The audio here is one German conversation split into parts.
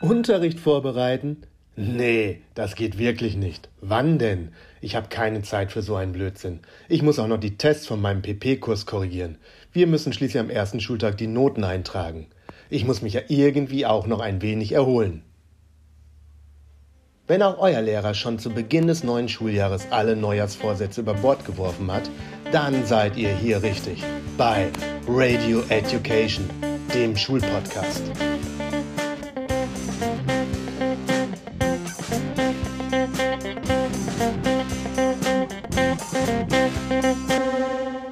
Unterricht vorbereiten? Nee, das geht wirklich nicht. Wann denn? Ich habe keine Zeit für so einen Blödsinn. Ich muss auch noch die Tests von meinem PP-Kurs korrigieren. Wir müssen schließlich am ersten Schultag die Noten eintragen. Ich muss mich ja irgendwie auch noch ein wenig erholen. Wenn auch euer Lehrer schon zu Beginn des neuen Schuljahres alle Neujahrsvorsätze über Bord geworfen hat, dann seid ihr hier richtig bei Radio Education, dem Schulpodcast.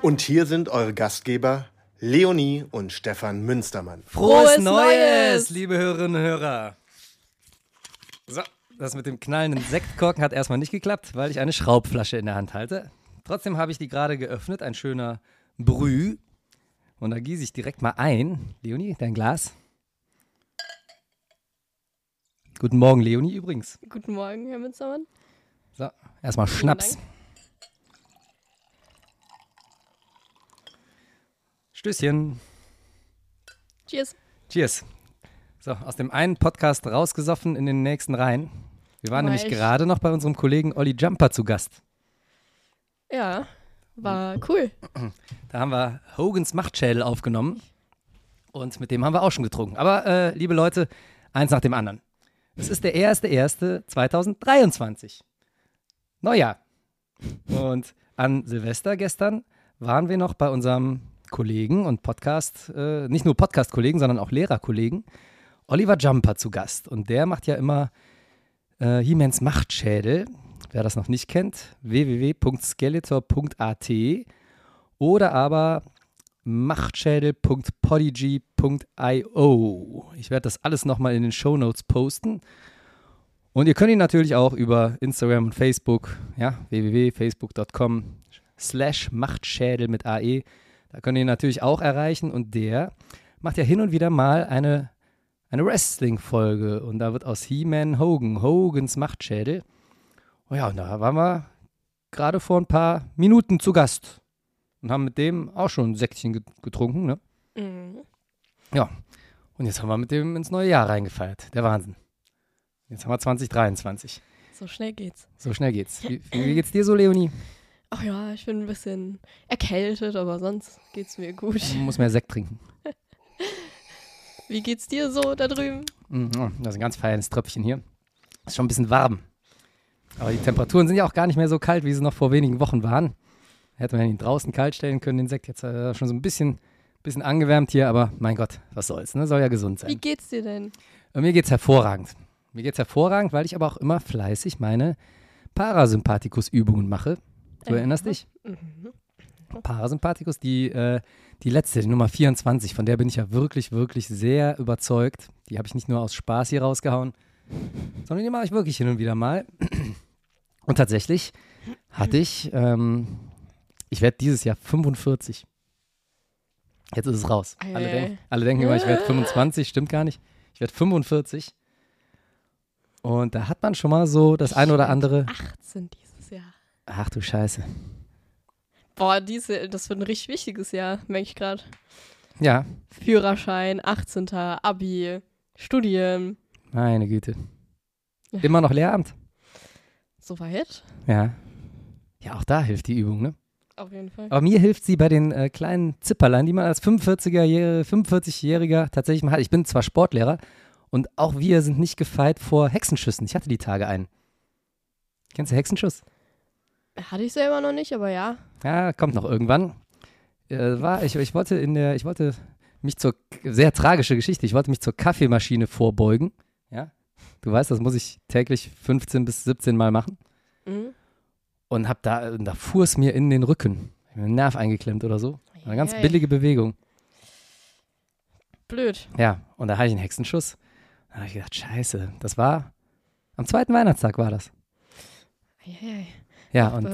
Und hier sind eure Gastgeber Leonie und Stefan Münstermann. Frohes, Frohes Neues, Neues, liebe Hörerinnen und Hörer. So, das mit dem knallenden Sektkorken hat erstmal nicht geklappt, weil ich eine Schraubflasche in der Hand halte. Trotzdem habe ich die gerade geöffnet, ein schöner Brüh. Und da gieße ich direkt mal ein. Leonie, dein Glas. Guten Morgen, Leonie übrigens. Guten Morgen, Herr Münstermann. So, erstmal Schnaps. Dank. Stößchen. Cheers. Cheers. So, aus dem einen Podcast rausgesoffen in den nächsten rein. Wir waren war nämlich gerade noch bei unserem Kollegen Olli Jumper zu Gast. Ja, war cool. Da haben wir Hogans Machtschädel aufgenommen und mit dem haben wir auch schon getrunken. Aber äh, liebe Leute, eins nach dem anderen. Es ist der 1.1.2023. Neujahr. Und an Silvester gestern waren wir noch bei unserem Kollegen und Podcast, äh, nicht nur Podcast-Kollegen, sondern auch Lehrerkollegen, Oliver Jumper zu Gast. Und der macht ja immer äh, He-Mans Machtschädel. Wer das noch nicht kennt, www.skeletor.at oder aber machtschädel.podigy.io. Ich werde das alles nochmal in den Show Notes posten. Und ihr könnt ihn natürlich auch über Instagram und Facebook, ja, www.facebook.com slash Machtschädel mit AE da könnt ihr ihn natürlich auch erreichen und der macht ja hin und wieder mal eine, eine Wrestling-Folge und da wird aus He-Man Hogan, Hogans Machtschädel. Oh ja, und da waren wir gerade vor ein paar Minuten zu Gast und haben mit dem auch schon ein Säckchen getrunken, ne? Mhm. Ja, und jetzt haben wir mit dem ins neue Jahr reingefeiert. Der Wahnsinn. Jetzt haben wir 2023. So schnell geht's. So schnell geht's. Wie, wie geht's dir so, Leonie? Ach ja, ich bin ein bisschen erkältet, aber sonst geht's mir gut. Man muss mehr Sekt trinken. Wie geht's dir so da drüben? Mhm, das ist ein ganz feines Tröpfchen hier. Ist schon ein bisschen warm. Aber die Temperaturen sind ja auch gar nicht mehr so kalt, wie sie noch vor wenigen Wochen waren. Hätte man ihn draußen kalt stellen können, den Sekt. Jetzt äh, schon so ein bisschen, bisschen angewärmt hier, aber mein Gott, was soll's, ne? Soll ja gesund sein. Wie geht's dir denn? Und mir geht's hervorragend. Mir geht's hervorragend, weil ich aber auch immer fleißig meine Parasympathikus-Übungen mache. Du erinnerst dich? Mhm. Parasympathikus, die, äh, die letzte, die Nummer 24, von der bin ich ja wirklich, wirklich sehr überzeugt. Die habe ich nicht nur aus Spaß hier rausgehauen, sondern die mache ich wirklich hin und wieder mal. Und tatsächlich hatte ich, ähm, ich werde dieses Jahr 45. Jetzt ist es raus. Alle, denk, alle denken immer, ich werde 25, stimmt gar nicht. Ich werde 45. Und da hat man schon mal so das eine oder andere. 18 dieses. Ach du Scheiße. Boah, diese, das wird ein richtig wichtiges Jahr, merke ich gerade. Ja. Führerschein, 18. Abi, Studien. Meine Güte. Immer noch Lehramt? Soweit? Ja. Ja, auch da hilft die Übung, ne? Auf jeden Fall. Aber mir hilft sie bei den äh, kleinen Zipperlein, die man als 45er, 45-Jähriger tatsächlich mal hat. Ich bin zwar Sportlehrer und auch wir sind nicht gefeit vor Hexenschüssen. Ich hatte die Tage einen. Kennst du Hexenschuss? Hatte ich selber noch nicht, aber ja. Ja, kommt noch irgendwann. Äh, war, ich, ich wollte in der, ich wollte mich zur, sehr tragische Geschichte, ich wollte mich zur Kaffeemaschine vorbeugen. Ja. Du weißt, das muss ich täglich 15 bis 17 Mal machen. Mhm. Und hab da, da fuhr es mir in den Rücken. Ich einen Nerv eingeklemmt oder so. Eine ganz billige Bewegung. Blöd. Ja, und da hatte ich einen Hexenschuss. Da habe ich gedacht, scheiße, das war, am zweiten Weihnachtstag war das. Eieiei. Ja, und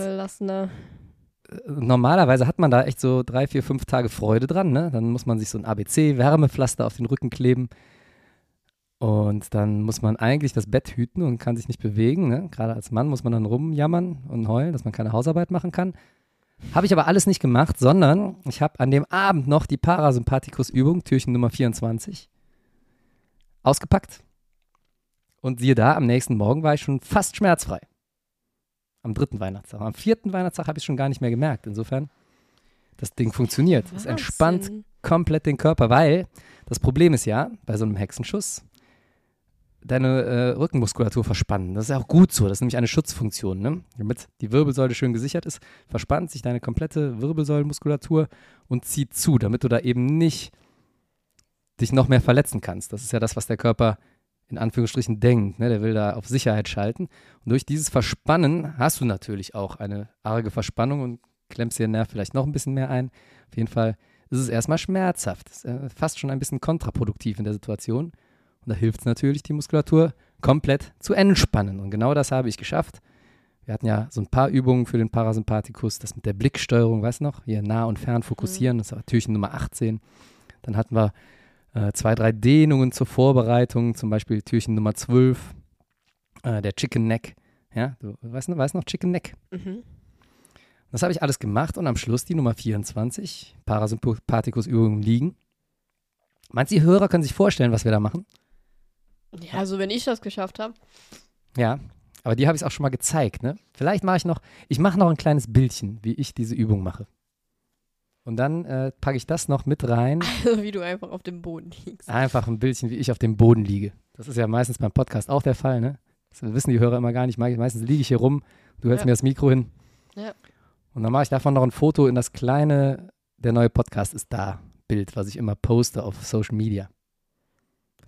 normalerweise hat man da echt so drei, vier, fünf Tage Freude dran. Ne? Dann muss man sich so ein ABC-Wärmepflaster auf den Rücken kleben. Und dann muss man eigentlich das Bett hüten und kann sich nicht bewegen. Ne? Gerade als Mann muss man dann rumjammern und heulen, dass man keine Hausarbeit machen kann. Habe ich aber alles nicht gemacht, sondern ich habe an dem Abend noch die Parasympathikus-Übung, Türchen Nummer 24, ausgepackt Und siehe da, am nächsten Morgen war ich schon fast schmerzfrei. Am dritten Weihnachtstag. Am vierten Weihnachtstag habe ich schon gar nicht mehr gemerkt. Insofern, das Ding funktioniert. Es entspannt Wahnsinn. komplett den Körper, weil das Problem ist ja, bei so einem Hexenschuss, deine äh, Rückenmuskulatur verspannen. Das ist auch gut so. Das ist nämlich eine Schutzfunktion. Ne? Damit die Wirbelsäule schön gesichert ist, verspannt sich deine komplette Wirbelsäulenmuskulatur und zieht zu, damit du da eben nicht dich noch mehr verletzen kannst. Das ist ja das, was der Körper in Anführungsstrichen denkt. Ne? Der will da auf Sicherheit schalten. Und durch dieses Verspannen hast du natürlich auch eine arge Verspannung und klemmst dir den Nerv vielleicht noch ein bisschen mehr ein. Auf jeden Fall ist es erstmal schmerzhaft. Ist äh, fast schon ein bisschen kontraproduktiv in der Situation. Und da hilft es natürlich, die Muskulatur komplett zu entspannen. Und genau das habe ich geschafft. Wir hatten ja so ein paar Übungen für den Parasympathikus, das mit der Blicksteuerung, weißt du noch? Hier nah und fern fokussieren, das war Türchen Nummer 18. Dann hatten wir äh, zwei, drei Dehnungen zur Vorbereitung, zum Beispiel Türchen Nummer 12, äh, der Chicken Neck. Ja, du weißt, noch- weißt noch, Chicken Neck. Mhm. Das habe ich alles gemacht und am Schluss die Nummer 24, Parasympathikus-Übungen liegen. Meinst du, die Hörer können sich vorstellen, was wir da machen? Ja, also wenn ich das geschafft habe. Ja, aber die habe ich auch schon mal gezeigt, ne? Vielleicht mache ich noch, ich mache noch ein kleines Bildchen, wie ich diese Übung mache. Und dann äh, packe ich das noch mit rein. Also wie du einfach auf dem Boden liegst. Einfach ein Bildchen, wie ich auf dem Boden liege. Das ist ja meistens beim Podcast auch der Fall, ne? Das wissen die Hörer immer gar nicht. Me- Meistens liege ich hier rum, du hältst Ja. mir das Mikro hin. Ja. Und dann mache ich davon noch ein Foto in das kleine, der neue Podcast ist da, Bild, was ich immer poste auf Social Media.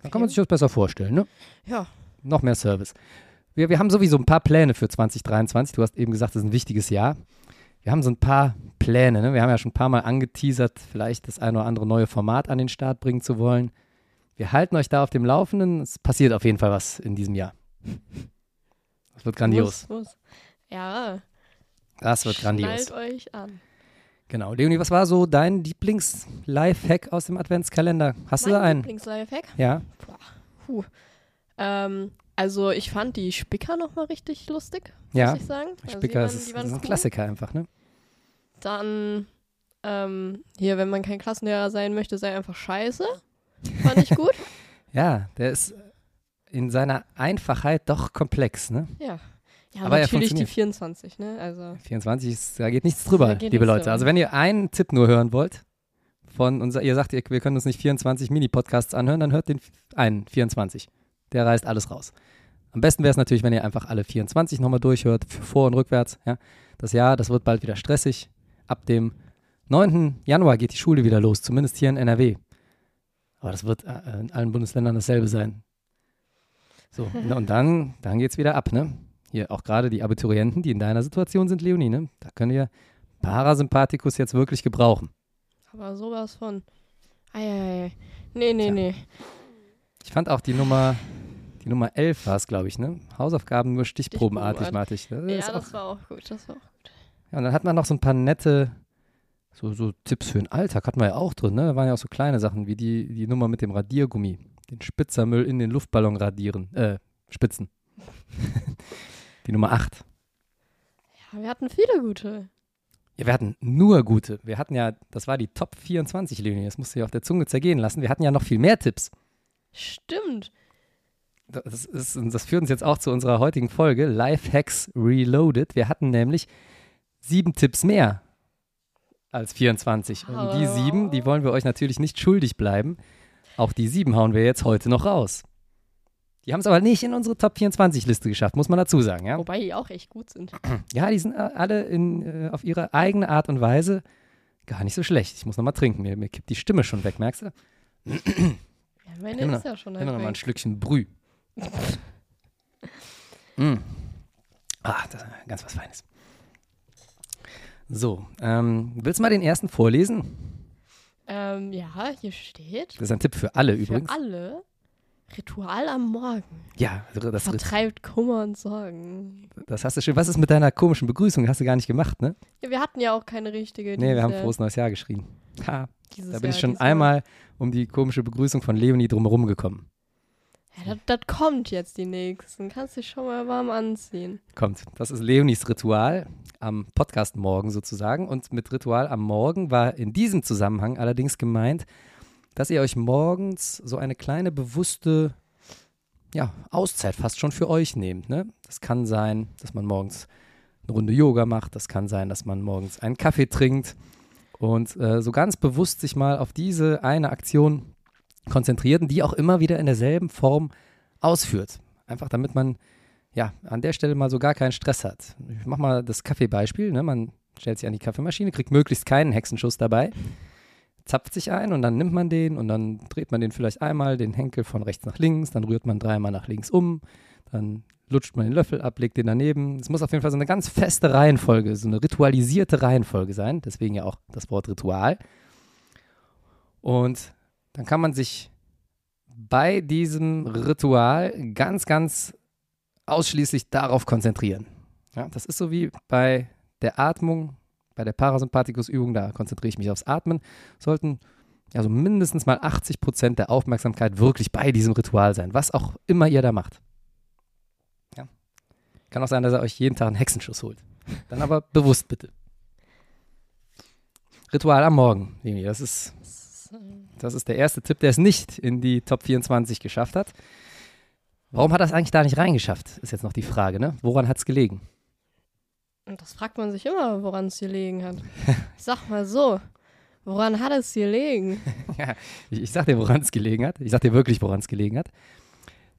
Dann kann man Okay. sich das besser vorstellen, ne? Ja. Noch mehr Service. Wir, wir haben sowieso ein paar Pläne für 2023. Du hast eben gesagt, das ist ein wichtiges Jahr. Wir haben so ein paar Pläne. Ne? Wir haben ja schon ein paar Mal angeteasert, vielleicht das ein oder andere neue Format an den Start bringen zu wollen. Wir halten euch da auf dem Laufenden. Es passiert auf jeden Fall was in diesem Jahr. Das wird grandios. Muss, muss. Ja. Das wird grandios. Schnallt euch an. Genau. Leonie, was war so dein Lieblings-Life-Hack aus dem Adventskalender? Hast du da Mein einen? Lieblings-Lifehack? Ja. Puh. Ähm, also ich fand die Spicker nochmal richtig lustig, Ja. muss ich sagen. Also die Spicker waren- ist, die waren ist ein cool. Klassiker einfach, ne? Dann ähm, hier, wenn man kein Klassenlehrer sein möchte, sei einfach scheiße. Fand ich gut. Ja, der ist in seiner Einfachheit doch komplex, ne? ja. Ja, Aber er natürlich die funktioniert. 24, ne? Also 24 ist, da geht nichts drüber, geht liebe nichts Leute. drüber. Also wenn ihr einen Tipp nur hören wollt, von unser, ihr sagt, ihr, wir können uns nicht 24 Mini-Podcasts anhören, dann hört den einen, 24. Der reißt alles raus. Am besten wäre es natürlich, wenn ihr einfach alle 24 nochmal durchhört, vor und rückwärts. Ja. Das Jahr, das wird bald wieder stressig. Ab dem 9. Januar geht die Schule wieder los, zumindest hier in NRW. Aber das wird äh, in allen Bundesländern dasselbe sein. So, und dann, dann geht es wieder ab, ne? Hier auch gerade die Abiturienten, die in deiner Situation sind, Leonie, ne? Da können wir Parasympathikus jetzt wirklich gebrauchen. Aber sowas von. Eieiei. Nee, nee, Tja. nee. Ich fand auch die Nummer, die Nummer 11 war es, glaube ich, ne? Hausaufgaben nur stichprobenartig. Martig. Das ist Ja, auch, das war auch gut. Das war auch gut. Ja, und dann hat man noch so ein paar nette, so, so Tipps für den Alltag hatten wir ja auch drin, ne? Da waren ja auch so kleine Sachen, wie die, die Nummer mit dem Radiergummi. Den Spitzermüll in den Luftballon radieren, äh, spitzen. die Nummer 8. Ja, wir hatten viele gute. Ja, wir hatten nur gute. Wir hatten ja, das war die Top 24, Leonie. Das musst du dir auf der Zunge zergehen lassen. Wir hatten ja noch viel mehr Tipps. Stimmt. Das, ist, das führt uns jetzt auch zu unserer heutigen Folge, Lifehacks Reloaded. Wir hatten nämlich sieben Tipps mehr als 24. Und die sieben, die wollen wir euch natürlich nicht schuldig bleiben. Auch die sieben hauen wir jetzt heute noch raus. Die haben es aber nicht in unsere Top 24-Liste geschafft, muss man dazu sagen. Ja, Wobei die auch echt gut sind. ja die sind äh, alle in, äh, auf ihre eigene Art und Weise gar nicht so schlecht. Ich muss noch mal trinken, mir, mir kippt die Stimme schon weg, merkst du? Ja, meine Immer ist ja schon Nimm noch mal ein. Schlückchen Brüh. mm. Ah, das ist ganz was Feines. So, ähm, willst du mal den ersten vorlesen? Ähm, ja, hier steht. Das ist ein Tipp für alle Für übrigens. alle. Ritual am Morgen. Ja, das, Vertreibt Kummer und Sorgen. das hast du schön. Was ist mit deiner komischen Begrüßung? Hast du gar nicht gemacht, ne? Ja, wir hatten ja auch keine richtige. Nee, wir haben frohes neues Jahr geschrien. Ha, da bin ich Jahr schon diesmal. einmal um die komische Begrüßung von Leonie drumherum gekommen. Ja, das, das kommt jetzt die nächsten. Kannst dich schon mal warm anziehen. Kommt. Das ist Leonis Ritual am Podcast morgen sozusagen. Und mit Ritual am Morgen war in diesem Zusammenhang allerdings gemeint, dass ihr euch morgens so eine kleine bewusste, ja, Auszeit fast schon für euch nehmt. Ne? Das kann sein, dass man morgens eine Runde Yoga macht. Das kann sein, dass man morgens einen Kaffee trinkt und äh, so ganz bewusst sich mal auf diese eine Aktion konzentriert und die auch immer wieder in derselben Form ausführt. Einfach damit man ja an der Stelle mal so gar keinen Stress hat. Ich mache mal das Kaffeebeispiel. Ne? Man stellt sich an die Kaffeemaschine, kriegt möglichst keinen Hexenschuss dabei, zapft sich ein und dann nimmt man den und dann dreht man den vielleicht einmal, den Henkel von rechts nach links, dann rührt man dreimal nach links um, dann lutscht man den Löffel ab, legt den daneben. Es muss auf jeden Fall so eine ganz feste Reihenfolge, so eine ritualisierte Reihenfolge sein. Deswegen ja auch das Wort Ritual. Und dann kann man sich bei diesem Ritual ganz, ganz ausschließlich darauf konzentrieren. Ja, das ist so wie bei der Atmung, bei der Parasympathikus-Übung, da konzentriere ich mich aufs Atmen, sollten also mindestens mal 80 Prozent der Aufmerksamkeit wirklich bei diesem Ritual sein, was auch immer ihr da macht. Kann auch sein, dass er euch jeden Tag einen Hexenschuss holt. Dann aber bewusst bitte. Ritual am Morgen, Das ist, das ist der erste Tipp, der es nicht in die Top 24 geschafft hat. Warum hat er es eigentlich da nicht reingeschafft? Ist jetzt noch die Frage, ne? Woran hat es gelegen? Das fragt man sich immer, woran es gelegen hat. Ich sag mal so, woran hat es gelegen? ja, ich, ich sag dir, woran es gelegen hat. Ich sag dir wirklich, woran es gelegen hat.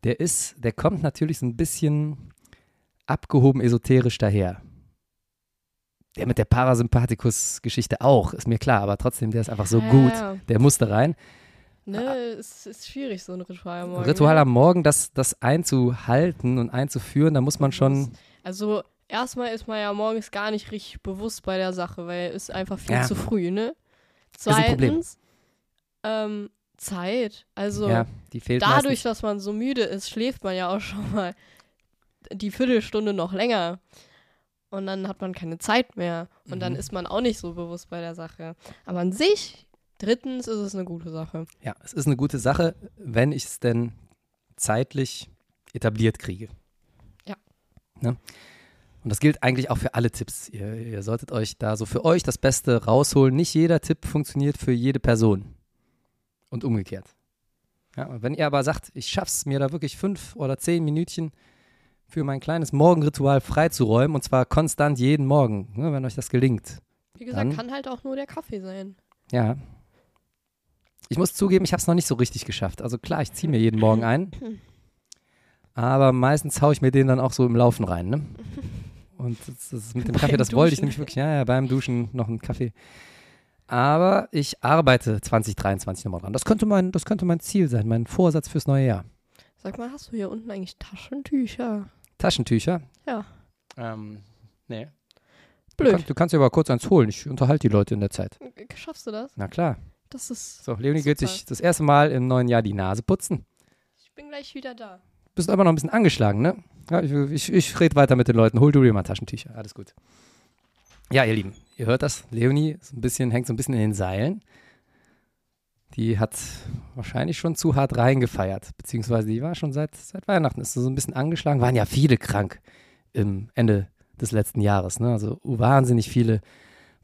Der ist, der kommt natürlich so ein bisschen abgehoben esoterisch daher. Der mit der Parasympathikus-Geschichte auch, ist mir klar, aber trotzdem, der ist einfach so ja, gut. Ja. Der musste rein. Ne, es ist schwierig, so ein Ritual am Morgen. Ritual am Morgen, das, das einzuhalten und einzuführen, da muss man schon. Also, erstmal ist man ja morgens gar nicht richtig bewusst bei der Sache, weil es einfach viel ja. zu früh, ne? Zweitens, ähm, Zeit. Also, ja, dadurch, meistens. dass man so müde ist, schläft man ja auch schon mal die Viertelstunde noch länger. Und dann hat man keine Zeit mehr. Und mhm. dann ist man auch nicht so bewusst bei der Sache. Aber an sich, drittens, ist es eine gute Sache. Ja, es ist eine gute Sache, wenn ich es denn zeitlich etabliert kriege. Ja. Ne? Und das gilt eigentlich auch für alle Tipps. Ihr, ihr, solltet euch da so für euch das Beste rausholen. Nicht jeder Tipp funktioniert für jede Person. Und umgekehrt. Ja, wenn ihr aber sagt, ich schaff's mir da wirklich fünf oder zehn Minütchen für mein kleines Morgenritual freizuräumen und zwar konstant jeden Morgen, ne, wenn euch das gelingt. Wie gesagt, dann, kann halt auch nur der Kaffee sein. Ja. Ich muss zugeben, ich habe es noch nicht so richtig geschafft. Also klar, ich ziehe mir jeden Morgen ein, aber meistens haue ich mir den dann auch so im Laufen rein. Ne? Und das, das mit dem Kaffee, das wollte ich nämlich wirklich, ja, ja, beim Duschen noch einen Kaffee. Aber ich arbeite 2023 nochmal dran. Das könnte, mein, das könnte mein Ziel sein, mein Vorsatz fürs neue Jahr. Sag mal, hast du hier unten eigentlich Taschentücher? Taschentücher? Ja. Ähm, nee. Blöd. Du, kann, du kannst dir aber kurz eins holen. Ich unterhalte die Leute in der Zeit. Schaffst du das? Na klar. Das ist. So, Leonie geht sich das erste Mal im neuen Jahr die Nase putzen. Ich bin gleich wieder da. Bist aber noch ein bisschen angeschlagen, ne? Ja, ich, ich, ich rede weiter mit den Leuten. Hol du dir mal Taschentücher. Alles gut. Ja, ihr Lieben, ihr hört das. Leonie ist ein bisschen, hängt so ein bisschen in den Seilen die hat wahrscheinlich schon zu hart reingefeiert, beziehungsweise die war schon seit, seit Weihnachten, ist so ein bisschen angeschlagen, waren ja viele krank im Ende des letzten Jahres, ne? also wahnsinnig viele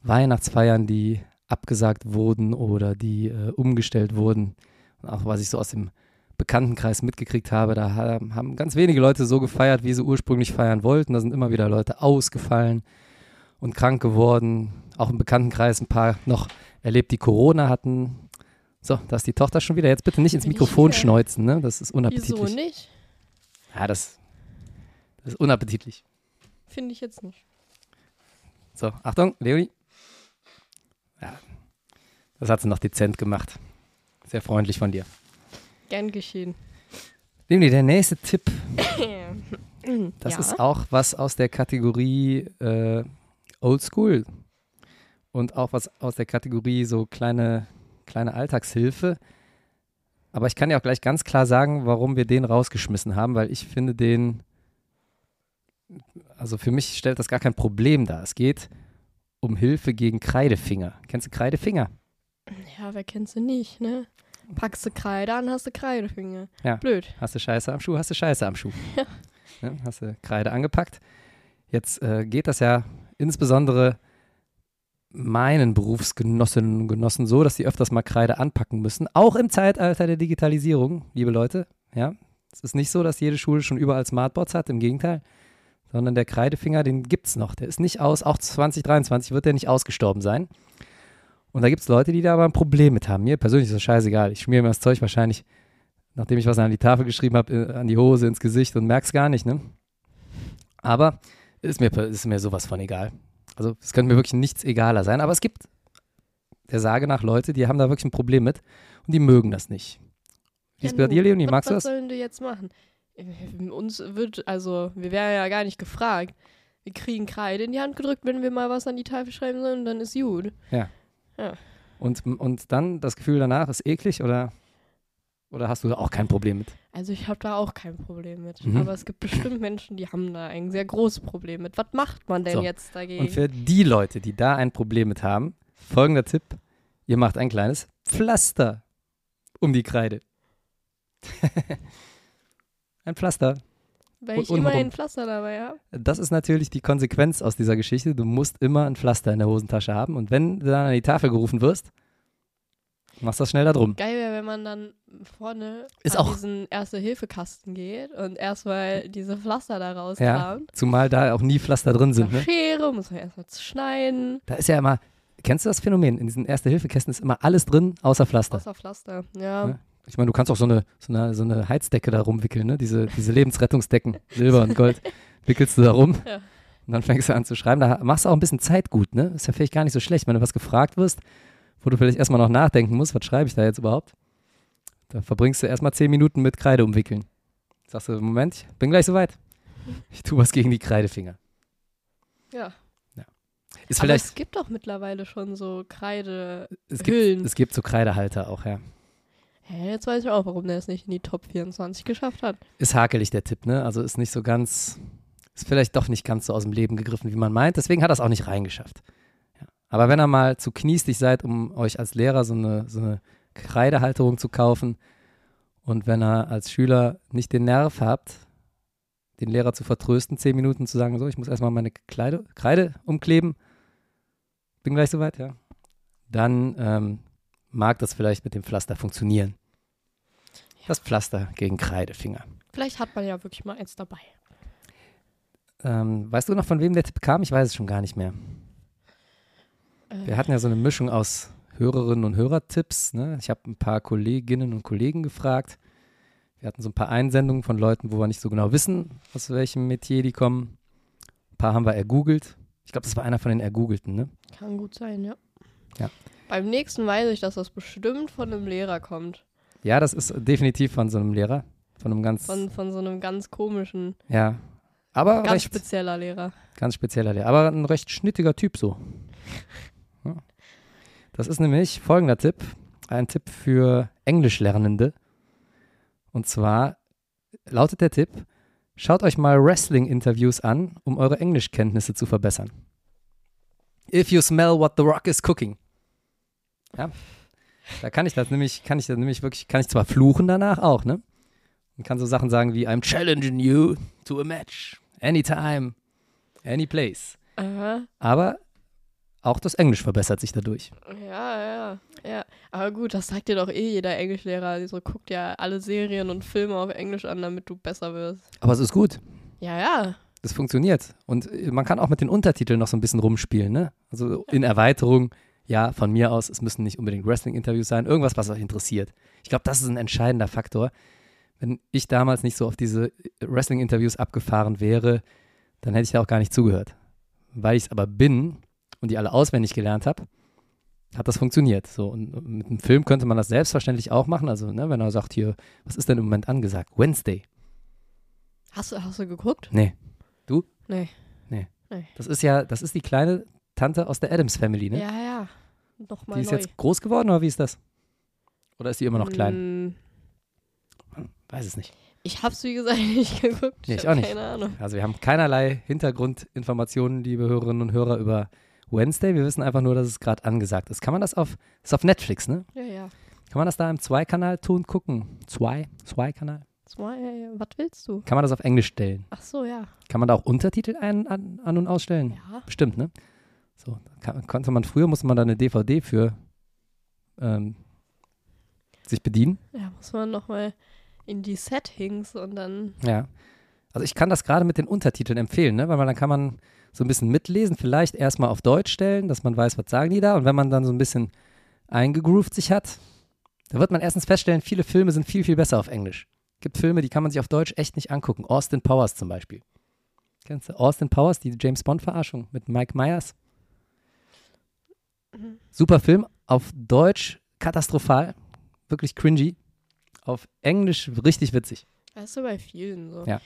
Weihnachtsfeiern, die abgesagt wurden oder die äh, umgestellt wurden. Und auch was ich so aus dem Bekanntenkreis mitgekriegt habe, da haben ganz wenige Leute so gefeiert, wie sie ursprünglich feiern wollten. Da sind immer wieder Leute ausgefallen und krank geworden. Auch im Bekanntenkreis ein paar noch erlebt, die Corona hatten. So, da ist die Tochter schon wieder. Jetzt bitte nicht ins Mikrofon schneuzen, ne? Das ist unappetitlich. Wieso nicht? Ja, das, das ist unappetitlich. Finde ich jetzt nicht. So, Achtung, Leonie. Ja, das hat sie noch dezent gemacht. Sehr freundlich von dir. Gern geschehen. Leonie, der nächste Tipp. das ja. ist auch was aus der Kategorie äh, Old School. Und auch was aus der Kategorie so kleine kleine Alltagshilfe. Aber ich kann ja auch gleich ganz klar sagen, warum wir den rausgeschmissen haben, weil ich finde den, also für mich stellt das gar kein Problem dar. Es geht um Hilfe gegen Kreidefinger. Kennst du Kreidefinger? Ja, wer kennt sie nicht, ne? Packst du Kreide an, hast du Kreidefinger. Ja. Blöd. Hast du Scheiße am Schuh, hast du Scheiße am Schuh. Ja. ja hast du Kreide angepackt. Jetzt äh, geht das ja insbesondere meinen Berufsgenossinnen und Genossen so, dass sie öfters mal Kreide anpacken müssen. Auch im Zeitalter der Digitalisierung, liebe Leute. Ja, Es ist nicht so, dass jede Schule schon überall Smartboards hat, im Gegenteil. Sondern der Kreidefinger, den gibt es noch. Der ist nicht aus, auch 2023 wird der nicht ausgestorben sein. Und da gibt es Leute, die da aber ein Problem mit haben. Mir persönlich ist das scheißegal. Ich schmiere mir das Zeug wahrscheinlich, nachdem ich was an die Tafel geschrieben habe, äh, an die Hose, ins Gesicht und merke es gar nicht, ne? Aber ist mir, ist mir sowas von egal. Also es könnte mir wirklich nichts egaler sein. Aber es gibt der Sage nach Leute, die haben da wirklich ein Problem mit und die mögen das nicht. Wie ist bei dir, Leonie? Magst du das? Was sollen die jetzt machen? Uns wird, also, wir wären ja gar nicht gefragt. Wir kriegen Kreide in die Hand gedrückt, wenn wir mal was an die Tafel schreiben sollen, dann ist gut. Ja. Ja. Und, und dann das Gefühl danach ist eklig oder, oder hast du da auch kein Problem mit? Also ich habe da auch kein Problem mit. Mhm. Aber es gibt bestimmt Menschen, die haben da ein sehr großes Problem mit. Was macht man denn So. jetzt dagegen? Und für die Leute, die da ein Problem mit haben, folgender Tipp: Ihr macht ein kleines Pflaster um die Kreide. ein Pflaster. Weil ich immer ein Pflaster dabei habe. Das ist natürlich die Konsequenz aus dieser Geschichte. Du musst immer ein Pflaster in der Hosentasche haben. Und wenn du dann an die Tafel gerufen wirst, machst du das schnell da drum. Geil wäre, wenn man dann vorne Ist an auch- diesen Erste-Hilfe-Kasten geht und erstmal diese Pflaster da Ja, rauskramt. zumal da auch nie Pflaster drin sind. Ne? Schere, muss man erstmal schneiden. Da ist ja immer, kennst du das Phänomen? In diesen Erste-Hilfe-Kästen ist immer alles drin, außer Pflaster. Außer Pflaster. Ja. Ja. Ich meine, du kannst auch so eine, so eine, so eine Heizdecke da rumwickeln, ne? Diese, diese Lebensrettungsdecken, Silber und Gold, wickelst du da rum Ja. und dann fängst du an zu schreiben. Da machst du auch ein bisschen Zeit gut, ne? Ist ja vielleicht gar nicht so schlecht, wenn du was gefragt wirst, wo du vielleicht erstmal noch nachdenken musst, was schreibe ich da jetzt überhaupt? Da verbringst du erstmal zehn Minuten mit Kreide umwickeln. Sagst du, Moment, ich bin gleich soweit. Ich tue was gegen die Kreidefinger. ja. Ist Aber vielleicht, es gibt doch mittlerweile schon so Kreide. es gibt, es gibt so Kreidehalter auch, ja. Hä, jetzt weiß ich auch, warum der es nicht in die Top 24 geschafft hat. ist hakelig der Tipp, ne? Also ist nicht so ganz, ist vielleicht doch nicht ganz so aus dem Leben gegriffen, wie man meint. Deswegen hat er es auch nicht reingeschafft. Ja. Aber wenn ihr mal zu kniestig seid, um euch als Lehrer so eine, so eine Kreidehalterung zu kaufen und wenn ihr als Schüler nicht den Nerv habt, den Lehrer zu vertrösten, zehn Minuten zu sagen, so, ich muss erstmal meine Kleide, Kreide umkleben, bin gleich soweit, ja, dann ähm, mag das vielleicht mit dem Pflaster funktionieren. Das Pflaster gegen Kreidefinger. Vielleicht hat man ja wirklich mal eins dabei. Ähm, weißt du noch, von wem der Tipp kam? Ich weiß es schon gar nicht mehr. Wir hatten ja so eine Mischung aus Hörerinnen und Hörertipps. Ne? Ich habe ein paar Kolleginnen und Kollegen gefragt. Wir hatten so ein paar Einsendungen von Leuten, wo wir nicht so genau wissen, aus welchem Metier die kommen. Ein paar haben wir ergoogelt. Ich glaube, das war einer von den ergoogelten. Ne? Kann gut sein, ja. Ja. Beim nächsten weiß ich, dass das bestimmt von einem Lehrer kommt. Ja, das ist definitiv von so einem Lehrer. Von einem ganz, Von, von so einem ganz komischen, ja, aber ganz recht, spezieller Lehrer. Ganz spezieller Lehrer, aber ein recht schnittiger Typ so. Das ist nämlich folgender Tipp, ein Tipp für Englischlernende. Und zwar lautet der Tipp, schaut euch mal Wrestling-Interviews an, um eure Englischkenntnisse zu verbessern. If you smell what the rock is cooking. Ja, da kann ich das nämlich, kann ich das nämlich wirklich, kann ich zwar fluchen danach auch, ne? Und kann so Sachen sagen wie I'm challenging you to a match. Anytime. Any place. Aha. Aber auch das Englisch verbessert sich dadurch. Ja, ja, ja. Aber gut, das sagt dir doch eh jeder Englischlehrer. So guckt ja alle Serien und Filme auf Englisch an, damit du besser wirst. Aber es ist gut. Ja, ja. Das funktioniert. Und äh, man kann auch mit den Untertiteln noch so ein bisschen rumspielen, ne? Also in Erweiterung, ja, von mir aus, es müssen nicht unbedingt Wrestling-Interviews sein, irgendwas, was euch interessiert. Ich glaube, das ist ein entscheidender Faktor. Wenn ich damals nicht so auf diese Wrestling-Interviews abgefahren wäre, dann hätte ich da auch gar nicht zugehört. Weil ich es aber bin und die alle auswendig gelernt habe, hat das funktioniert. So, und mit einem Film könnte man das selbstverständlich auch machen. Also, ne, wenn er sagt hier, was ist denn im Moment angesagt? Wednesday. Hast du, hast du geguckt? Nee. Nee. Das ist ja, das ist die kleine Tante aus der Adams Family, ne? Ja, ja. Nochmal die ist neu. jetzt groß geworden oder wie ist das? Oder ist die immer noch klein? Mm, Weiß es nicht. Ich hab's, wie gesagt, nicht geguckt. Nee, ich hab auch nicht. Keine Ahnung. Also wir haben keinerlei Hintergrundinformationen, liebe Hörerinnen und Hörer, über Wednesday. Wir wissen einfach nur, dass es gerade angesagt ist. Kann man das auf, ist auf Netflix, ne? Ja, ja. Kann man das da im Zwei-Kanal-Ton gucken? Zwei? Zwei-Kanal? Zwei, äh, was willst du? Kann man das auf Englisch stellen? Ach so, ja. Kann man da auch Untertitel ein, an, an und ausstellen? Ja. Bestimmt, ne? So, kann, konnte man früher, musste man da eine DVD für ähm, sich bedienen. Ja, muss man nochmal in die Settings und dann. Ja. Also ich kann das gerade mit den Untertiteln empfehlen, ne? weil man, dann kann man so ein bisschen mitlesen, vielleicht erstmal auf Deutsch stellen, dass man weiß, was sagen die da. Und wenn man dann so ein bisschen eingegroovt sich hat, da wird man erstens feststellen, viele Filme sind viel, viel besser auf Englisch. Es gibt Filme, die kann man sich auf Deutsch echt nicht angucken. Austin Powers zum Beispiel. Kennst du Austin Powers, die James Bond-Verarschung mit Mike Myers? Mhm. Super Film, auf Deutsch katastrophal, wirklich cringy. Auf Englisch richtig witzig. Das ist so bei vielen so. Ja.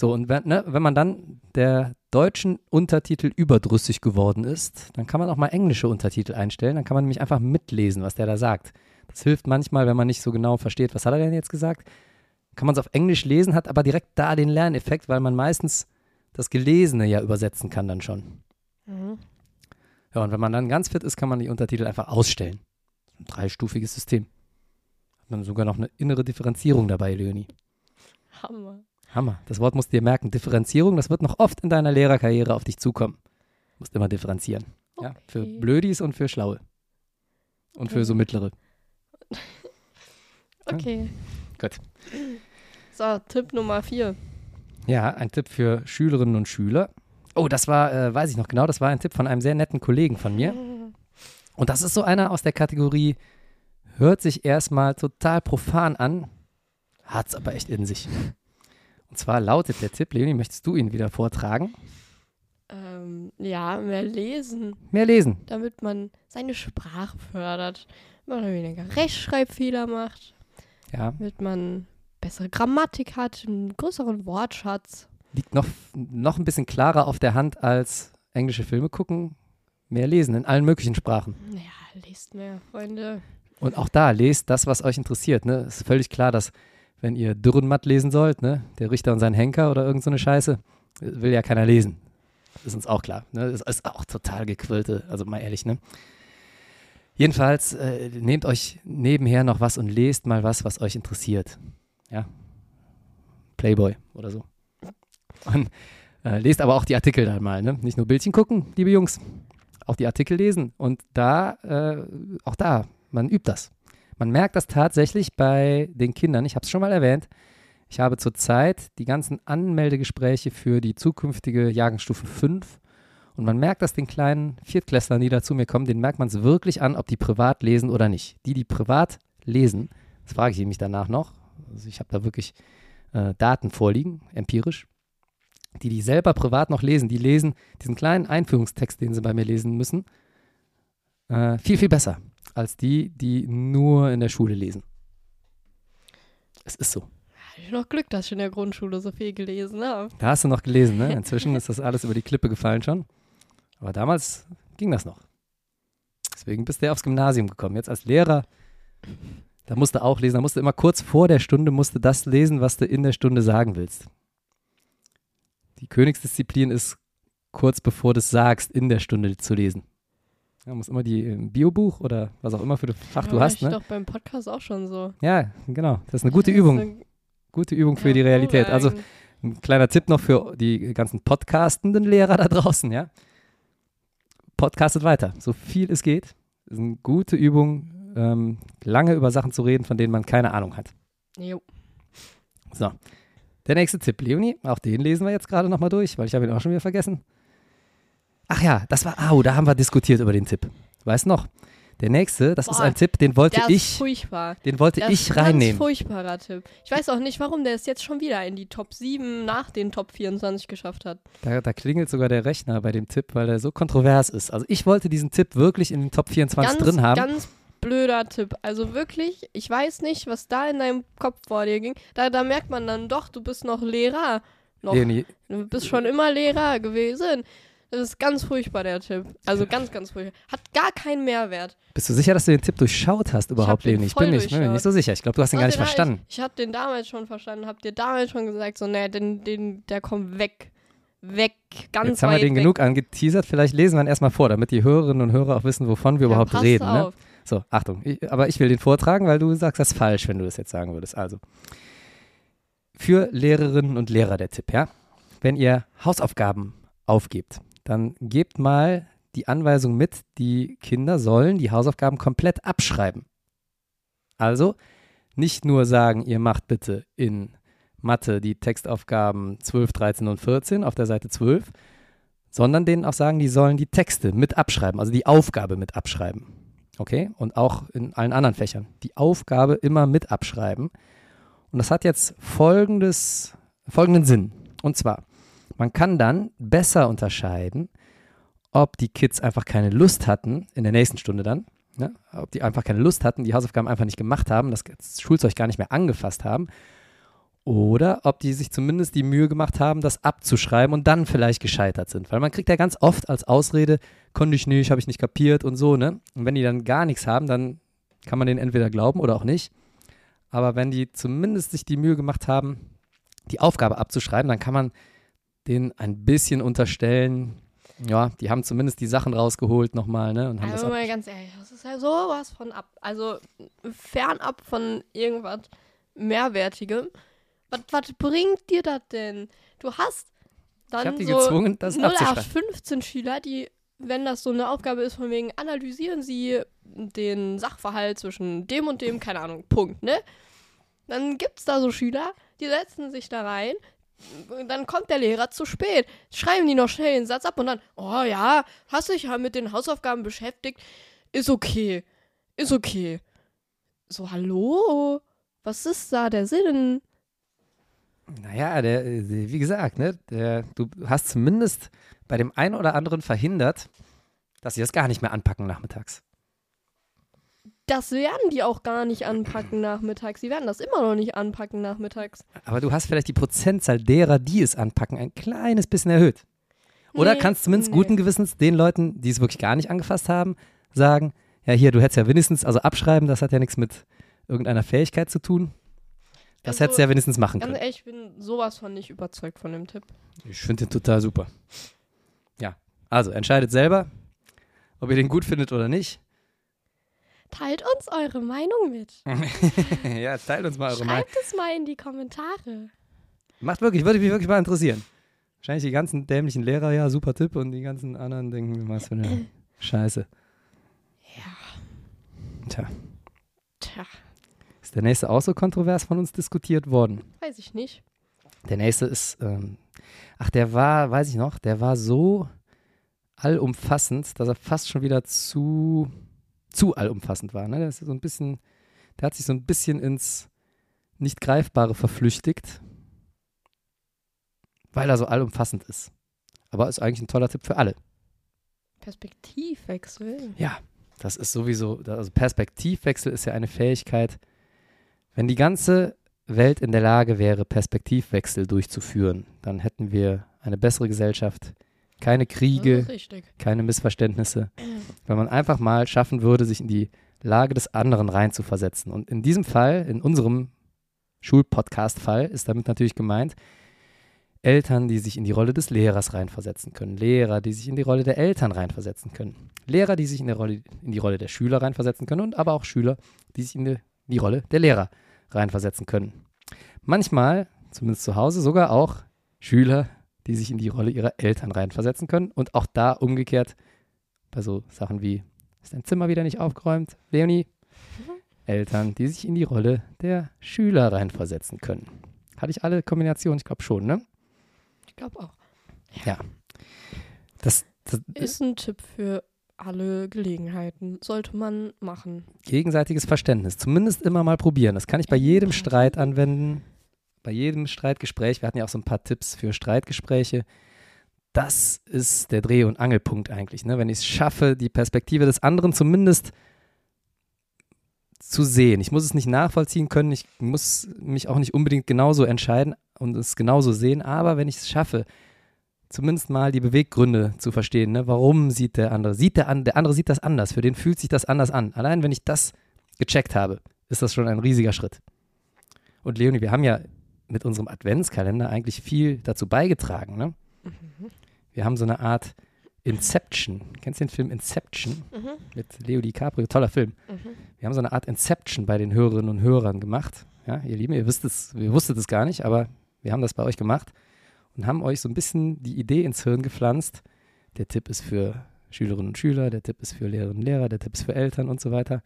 So, und wenn, ne, wenn man dann der deutschen Untertitel überdrüssig geworden ist, dann kann man auch mal englische Untertitel einstellen. Dann kann man nämlich einfach mitlesen, was der da sagt. Das hilft manchmal, wenn man nicht so genau versteht, was hat er denn jetzt gesagt. Kann man es auf Englisch lesen, hat aber direkt da den Lerneffekt, weil man meistens das Gelesene ja übersetzen kann dann schon. Mhm. Ja, und wenn man dann ganz fit ist, kann man die Untertitel einfach ausstellen. Ein dreistufiges System. Hat man sogar noch eine innere Differenzierung dabei, Leonie. Hammer. Hammer. Das Wort musst du dir merken. Differenzierung, das wird noch oft in deiner Lehrerkarriere auf dich zukommen. Du musst immer differenzieren. Ja, für Okay. Blödis und für Schlaue. Und für Okay. so mittlere. Okay. Gut. So, Tipp Nummer vier. Ja, ein Tipp für Schülerinnen und Schüler. Oh, das war, äh, weiß ich noch genau, das war ein Tipp von einem sehr netten Kollegen von mir. Und das ist so einer aus der Kategorie, hört sich erstmal total profan an, hat's aber echt in sich. Und zwar lautet der Tipp, Leonie, möchtest du ihn wieder vortragen? Ähm, ja, mehr lesen, Mehr lesen. damit man seine Sprache fördert. Man weniger Rechtschreibfehler macht. Ja, Damit man bessere Grammatik hat, einen größeren Wortschatz. liegt noch, noch ein bisschen klarer auf der Hand als englische Filme gucken. Mehr lesen in allen möglichen Sprachen. Ja, lest mehr, Freunde. Und auch da, lest das, was euch interessiert. Ne? Ist völlig klar, dass, wenn ihr Dürrenmatt lesen sollt, ne? der Richter und sein Henker oder irgend so eine Scheiße, will ja keiner lesen. Ist uns auch klar. Ne? Das ist auch total gequillte, also mal ehrlich, ne? Jedenfalls, äh, nehmt euch nebenher noch was und lest mal was, was euch interessiert. Ja. Playboy oder so. Und äh, lest aber auch die Artikel dann mal, ne? Nicht nur Bildchen gucken, liebe Jungs. Auch die Artikel lesen. Und da, äh, auch da, man übt das. Man merkt das tatsächlich bei den Kindern. Ich habe es schon mal erwähnt. Ich habe zurzeit die ganzen Anmeldegespräche für die zukünftige Jahrgangsstufe 5. Und man merkt das den kleinen Viertklässlern, die da zu mir kommen, den merkt man es wirklich an, ob die privat lesen oder nicht. Die, die privat lesen, das frage ich mich danach noch. Also ich habe da wirklich äh, Daten vorliegen, empirisch. Die, die selber privat noch lesen, die lesen diesen kleinen Einführungstext, den sie bei mir lesen müssen, äh, viel, viel besser als die, die nur in der Schule lesen. Es ist so. Hab ich noch Glück, dass ich in der Grundschule so viel gelesen habe. Da hast du noch gelesen, ne? Inzwischen ist das alles über die Klippe gefallen schon. Aber damals ging das noch. Deswegen bist du ja aufs Gymnasium gekommen. Jetzt als Lehrer, da musst du auch lesen. Da musst du immer kurz vor der Stunde musst du das lesen, was du in der Stunde sagen willst. Die Königsdisziplin ist kurz bevor du es sagst, in der Stunde zu lesen. Ja, muss immer die im Biobuch oder was auch immer für ein Fach du Ja, hast, ich ne? doch beim Podcast auch schon so. Ja, genau. Das ist eine gute Das ist Übung. eine Gute Übung für die Realität. Also ein kleiner Tipp noch für die ganzen podcastenden Lehrer da draußen, ja. Podcastet weiter, so viel es geht. Das ist eine gute Übung, ähm, lange über Sachen zu reden, von denen man keine Ahnung hat. Jo. So, der nächste Tipp, Leonie, auch den lesen wir jetzt gerade nochmal durch, weil ich habe ihn auch schon wieder vergessen. Ach ja, das war, au, da haben wir diskutiert über den Tipp. Weißt noch? Der nächste, das ist Boah, ein Tipp, den wollte Der ist ich, furchtbar. den wollte Das ich ist ein ganz reinnehmen. furchtbarer Tipp. Ich weiß auch nicht, warum der es jetzt schon wieder in die Top 7 nach den Top 24 geschafft hat. Da, da klingelt sogar der Rechner bei dem Tipp, weil er so kontrovers ist. Also ich wollte diesen Tipp wirklich in den Top 24 Ganz, drin haben. ganz blöder Tipp. Also wirklich, ich weiß nicht, was da in deinem Kopf vor dir ging. Da, da merkt man dann doch, du bist noch Lehrer. Noch, Du bist schon immer Lehrer gewesen. Das ist ganz furchtbar, der Tipp. Also ganz, ganz furchtbar. Hat gar keinen Mehrwert. bist du sicher, dass du den Tipp durchschaut hast überhaupt, Leonie? Ich bin, nicht, ich bin nicht so sicher. Ich glaube, du hast ihn gar nicht verstanden. Ich, ich habe den damals schon verstanden. Hab dir damals schon gesagt, so, nee, den, den, der kommt weg. Weg. Ganz Jetzt haben wir den weg. genug angeteasert. Vielleicht lesen wir ihn erstmal vor, damit die Hörerinnen und Hörer auch wissen, wovon wir Ja, überhaupt reden. Ne? So, Achtung. Ich, aber ich will den vortragen, weil du sagst das falsch, wenn du das jetzt sagen würdest. Also, für Lehrerinnen und Lehrer der Tipp, ja? Wenn ihr Hausaufgaben aufgebt, dann gebt mal die Anweisung mit, die Kinder sollen die Hausaufgaben komplett abschreiben. Also, nicht nur sagen, ihr macht bitte in Mathe die Textaufgaben 12, 13 und 14 auf der Seite 12, sondern denen auch sagen, die sollen die Texte mit abschreiben, also die Aufgabe mit abschreiben. Okay? Und auch in allen anderen Fächern. Die Aufgabe immer mit abschreiben. Und das hat jetzt folgendes, folgenden Sinn. Und zwar, man kann dann besser unterscheiden, ob die Kids einfach keine Lust hatten, in der nächsten Stunde dann, ne, ob die einfach keine Lust hatten, die Hausaufgaben einfach nicht gemacht haben, das Schulzeug gar nicht mehr angefasst haben, oder ob die sich zumindest die Mühe gemacht haben, das abzuschreiben und dann vielleicht gescheitert sind. Weil man kriegt ja ganz oft als Ausrede, konnte ich nicht, habe ich nicht kapiert und so, ne? Und wenn die dann gar nichts haben, dann kann man denen entweder glauben oder auch nicht. Aber wenn die zumindest sich die Mühe gemacht haben, die Aufgabe abzuschreiben, dann kann man denen ein bisschen unterstellen, ja, die haben zumindest die Sachen rausgeholt nochmal, ne? Und haben also das mal ganz ehrlich, das ist ja sowas von ab, also fernab von irgendwas Mehrwertigem. Was, was bringt dir das denn? Du hast dann die so gezwungen, das 0815 Schüler, die, wenn das so eine Aufgabe ist, von wegen analysieren sie den Sachverhalt zwischen dem und dem, keine Ahnung, Punkt, ne? Dann gibt es da so Schüler, die setzen sich da rein, dann kommt der Lehrer zu spät. Schreiben die noch schnell den Satz ab und dann, oh ja, hast dich ja mit den Hausaufgaben beschäftigt. Ist okay. Ist okay. So, hallo? Was ist da der Sinn? Naja, der, wie gesagt, ne, der, du hast zumindest bei dem einen oder anderen verhindert, dass sie das gar nicht mehr anpacken nachmittags. Das werden die auch gar nicht anpacken nachmittags. Sie werden das immer noch nicht anpacken nachmittags. Aber du hast vielleicht die Prozentzahl derer, die es anpacken, ein kleines bisschen erhöht. Oder Nee, kannst zumindest nee. guten Gewissens den Leuten, die es wirklich gar nicht angefasst haben, sagen, ja hier, du hättest ja wenigstens, also abschreiben, das hat ja nichts mit irgendeiner Fähigkeit zu tun. Das Also, hättest du ja wenigstens machen können. ehrlich, ich bin sowas von nicht überzeugt von dem Tipp. Ich finde den total super. Ja, also entscheidet selber, ob ihr den gut findet oder nicht. Teilt uns eure Meinung mit. ja, teilt uns mal eure Meinung. Schreibt es mal in die Kommentare. Macht wirklich, würde mich wirklich mal interessieren. Wahrscheinlich die ganzen dämlichen Lehrer, ja, super Tipp und die ganzen anderen denken, was für eine Scheiße. Ja. Tja, Tja, ist der nächste auch so kontrovers von uns diskutiert worden? weiß ich nicht. Der nächste ist, ähm, ach, der war, weiß ich noch, der war so allumfassend, dass er fast schon wieder zu, zu allumfassend war. Ne? Der ist so ein bisschen, der hat sich so ein bisschen ins nicht Greifbare verflüchtigt, weil er so allumfassend ist. Aber ist eigentlich ein toller Tipp für alle. Perspektivwechsel. Ja, das ist sowieso, also Perspektivwechsel ist ja eine Fähigkeit, wenn die ganze Welt in der Lage wäre, Perspektivwechsel durchzuführen, dann hätten wir eine bessere Gesellschaft, keine Kriege, keine Missverständnisse. Wenn man einfach mal schaffen würde, sich in die Lage des anderen reinzuversetzen. Und in diesem Fall, in unserem Schulpodcast-Fall, ist damit natürlich gemeint, Eltern, die sich in die Rolle des Lehrers reinversetzen können, Lehrer, die sich in die Rolle der Eltern reinversetzen können, Lehrer, die sich in, Rolle, in die Rolle der Schüler reinversetzen können und aber auch Schüler, die sich in die, die Rolle der Lehrer reinversetzen können. Manchmal, zumindest zu Hause, sogar auch Schüler, die sich in die Rolle ihrer Eltern reinversetzen können und auch da umgekehrt bei so Sachen wie, ist dein Zimmer wieder nicht aufgeräumt, Leonie? Eltern, die sich in die Rolle der Schüler reinversetzen können. Hatte ich alle Kombinationen? Ich glaube schon, ne? Ich glaube auch. Ja. Das, das Ist ein Tipp für alle Gelegenheiten. Sollte man machen. gegenseitiges Verständnis. Zumindest immer mal probieren. Das kann ich bei jedem Streit anwenden. Bei jedem Streitgespräch. Wir hatten ja auch so ein paar Tipps für Streitgespräche. Das ist der Dreh- und Angelpunkt eigentlich. Ne? Wenn ich es schaffe, die Perspektive des anderen zumindest zu sehen. Ich muss es nicht nachvollziehen können. Ich muss mich auch nicht unbedingt genauso entscheiden und es genauso sehen. Aber wenn ich es schaffe, zumindest mal die Beweggründe zu verstehen. Ne? Warum sieht der andere? Sieht der, an, der andere sieht das anders. Für den fühlt sich das anders an. Allein wenn ich das gecheckt habe, ist das schon ein riesiger Schritt. Und Leonie, wir haben ja mit unserem Adventskalender eigentlich viel dazu beigetragen. Ne? Wir haben so eine Art Inception. Kennst du den Film Inception Mhm. mit Leo DiCaprio? Toller Film. Mhm. Wir haben so eine Art Inception bei den Hörerinnen und Hörern gemacht. Ja, ihr Lieben, ihr wisst es, ihr wusstet es gar nicht, aber wir haben das bei euch gemacht und haben euch so ein bisschen die Idee ins Hirn gepflanzt. Der Tipp ist für Schülerinnen und Schüler, der Tipp ist für Lehrerinnen und Lehrer, der Tipp ist für Eltern und so weiter.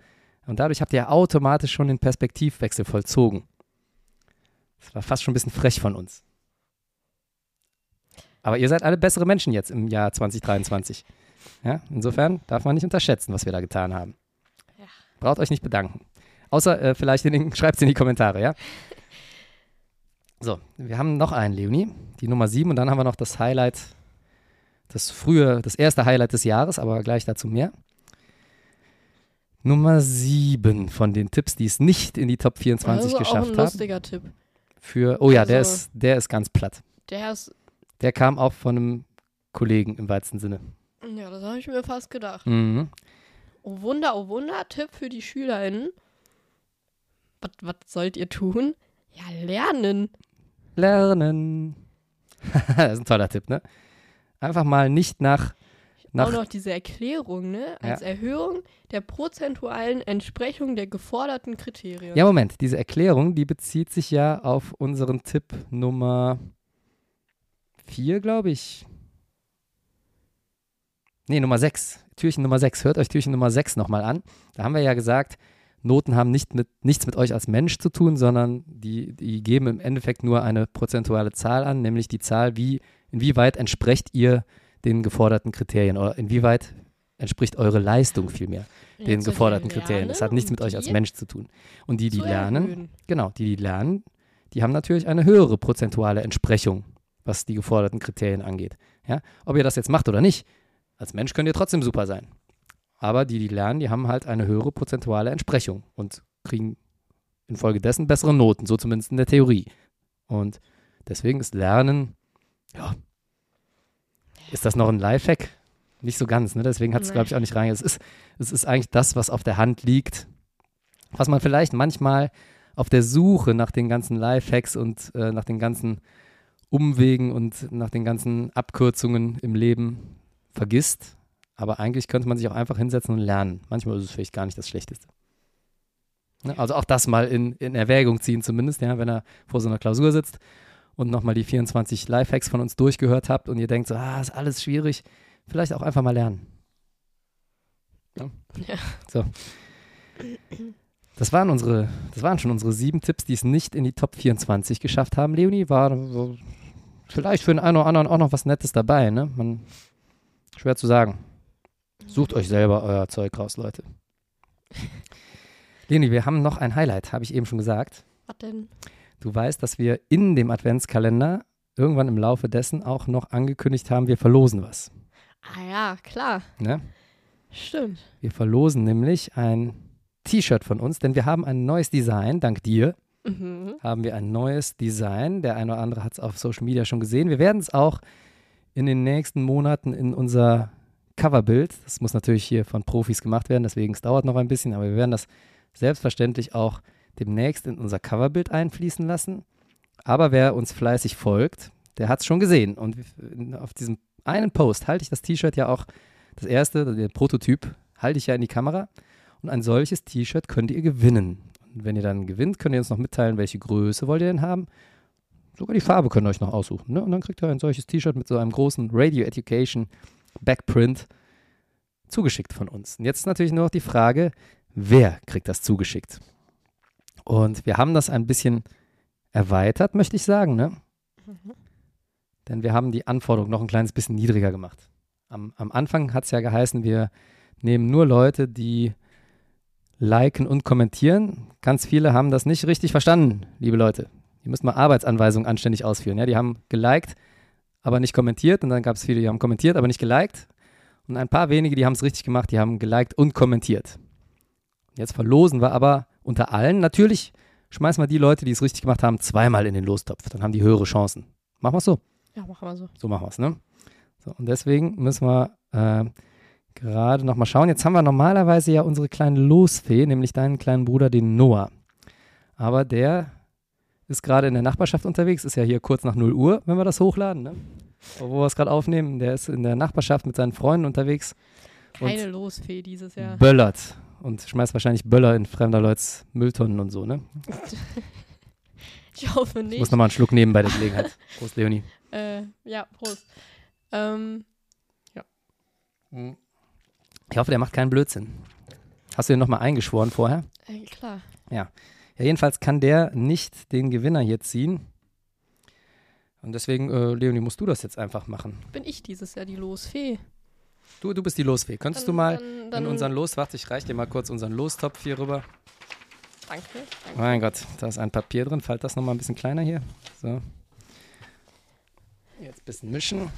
Und dadurch habt ihr automatisch schon den Perspektivwechsel vollzogen. Das war fast schon ein bisschen frech von uns. Aber ihr seid alle bessere Menschen jetzt im Jahr 2023. Ja, insofern darf man nicht unterschätzen, was wir da getan haben. Ja. Braucht euch nicht bedanken. Außer äh, vielleicht schreibt es in die Kommentare, ja? So, wir haben noch einen, Leonie, die Nummer 7 und dann haben wir noch das Highlight, das frühe, das erste Highlight des Jahres, aber gleich dazu mehr. Nummer 7 von den Tipps, die es nicht in die Top 24 also geschafft auch ein haben. lustiger Tipp. Für, oh ja, der, Also- ist, der ist ganz platt. Der ist, Der kam auch von einem Kollegen im weitesten Sinne. ja, das habe ich mir fast gedacht. Mhm. Oh Wunder, oh Wunder, Tipp für die SchülerInnen. Was, was sollt ihr tun? Ja, lernen. Lernen. das ist ein toller Tipp, ne? Einfach mal nicht nach, nach Auch noch diese Erklärung, ne? Als Ja. Erhöhung der prozentualen Entsprechung der geforderten Kriterien. Ja, Moment, diese Erklärung, die bezieht sich ja auf unseren Tipp Nummer 4, glaube ich. Nee, Nummer 6. Türchen Nummer 6. Hört euch Türchen Nummer 6 nochmal an. Da haben wir ja gesagt, Noten haben nicht mit, nichts mit euch als Mensch zu tun, sondern die, die geben im Endeffekt nur eine prozentuale Zahl an, nämlich die Zahl, wie, inwieweit entsprecht ihr den geforderten Kriterien oder inwieweit entspricht eure Leistung vielmehr Und den geforderten Kriterien. Das hat nichts mit euch als Mensch zu tun. Und die, die lernen, erhöhen. genau, die, die lernen, die haben natürlich eine höhere prozentuale Entsprechung, was die geforderten Kriterien angeht. Ja? Ob ihr das jetzt macht oder nicht, als Mensch könnt ihr trotzdem super sein. Aber die, die lernen, die haben halt eine höhere prozentuale Entsprechung und kriegen infolgedessen bessere Noten, so zumindest in der Theorie. Und deswegen ist Lernen, ja, ist das noch ein Lifehack? Nicht so ganz, ne? Deswegen hat es, glaube ich, auch nicht rein. Es ist, es ist eigentlich das, was auf der Hand liegt, was man vielleicht manchmal auf der Suche nach den ganzen Lifehacks und äh, nach den ganzen Umwegen und nach den ganzen Abkürzungen im Leben vergisst. Aber eigentlich könnte man sich auch einfach hinsetzen und lernen. Manchmal ist es vielleicht gar nicht das Schlechteste. Ne? Also auch das mal in, in Erwägung ziehen zumindest, ja, wenn er vor so einer Klausur sitzt und nochmal die 24 Lifehacks von uns durchgehört habt und ihr denkt so, ah, ist alles schwierig, vielleicht auch einfach mal lernen. Ja. Ja. So. Das waren unsere, das waren schon unsere sieben Tipps, die es nicht in die Top 24 geschafft haben. Leonie war vielleicht für den einen oder anderen auch noch was Nettes dabei, ne? Man, schwer zu sagen. Sucht euch selber euer Zeug raus, Leute. Leonie, wir haben noch ein Highlight, habe ich eben schon gesagt. Was denn? Du weißt, dass wir in dem Adventskalender irgendwann im Laufe dessen auch noch angekündigt haben, wir verlosen was. Ah ja, klar. Ne? Stimmt. Wir verlosen nämlich ein T-Shirt von uns, denn wir haben ein neues Design, dank dir Mhm. haben wir ein neues Design. Der eine oder andere hat es auf Social Media schon gesehen. Wir werden es auch in den nächsten Monaten in unser Coverbild, das muss natürlich hier von Profis gemacht werden, deswegen es dauert noch ein bisschen, aber wir werden das selbstverständlich auch demnächst in unser Coverbild einfließen lassen. Aber wer uns fleißig folgt, der hat es schon gesehen. Und auf diesem einen Post halte ich das T-Shirt ja auch, das erste, den Prototyp, halte ich ja in die Kamera. Und ein solches T-Shirt könnt ihr gewinnen. Und wenn ihr dann gewinnt, könnt ihr uns noch mitteilen, welche Größe wollt ihr denn haben. Sogar die Farbe könnt ihr euch noch aussuchen. Ne? Und dann kriegt ihr ein solches T-Shirt mit so einem großen Radio Education Backprint zugeschickt von uns. Und jetzt ist natürlich nur noch die Frage, wer kriegt das zugeschickt? Und wir haben das ein bisschen erweitert, möchte ich sagen, ne? Denn wir haben die Anforderung noch ein kleines bisschen niedriger gemacht. Am, am Anfang hat es ja geheißen, wir nehmen nur Leute, die liken und kommentieren. Ganz viele haben das nicht richtig verstanden, liebe Leute. Die müssen mal Arbeitsanweisungen anständig ausführen. Ja? Die haben geliked, aber nicht kommentiert. Und dann gab es viele, die haben kommentiert, aber nicht geliked. Und ein paar wenige, die haben es richtig gemacht, die haben geliked und kommentiert. Jetzt verlosen wir aber unter allen. Natürlich schmeißen wir die Leute, die es richtig gemacht haben, zweimal in den Lostopf. Dann haben die höhere Chancen. Machen wir es so. Ja, machen wir so. So machen wir es, ne? So, und deswegen müssen wir äh, gerade nochmal schauen. Jetzt haben wir normalerweise ja unsere kleine Losfee, nämlich deinen kleinen Bruder, den Noah. Aber der ist gerade in der Nachbarschaft unterwegs, ist ja hier kurz nach 0 Uhr, wenn wir das hochladen, ne? Wo wir es gerade aufnehmen, der ist in der Nachbarschaft mit seinen Freunden unterwegs, Keine Losfee dieses Jahr. böllert und schmeißt wahrscheinlich Böller in fremder Leuts Mülltonnen und so, ne? Ich hoffe Ich nicht. muss nochmal einen Schluck nehmen bei der Gelegenheit. Prost, Leonie. Äh, ja, Prost. Ähm, Ich hoffe, der macht keinen Blödsinn. Hast du den nochmal eingeschworen vorher? Äh, klar. Ja. Ja, jedenfalls kann der nicht den Gewinner hier ziehen. Und deswegen, äh, Leonie, musst du das jetzt einfach machen. Bin ich dieses Jahr die Losfee? Du, du bist die Losfee. Könntest Dann- du mal dann- dann- in unseren Los, warte, ich reich dir mal kurz unseren Lostopf hier rüber. Danke. danke. Mein Gott, da ist ein Papier drin. Falt das nochmal ein bisschen kleiner hier. So. Jetzt ein bisschen mischen.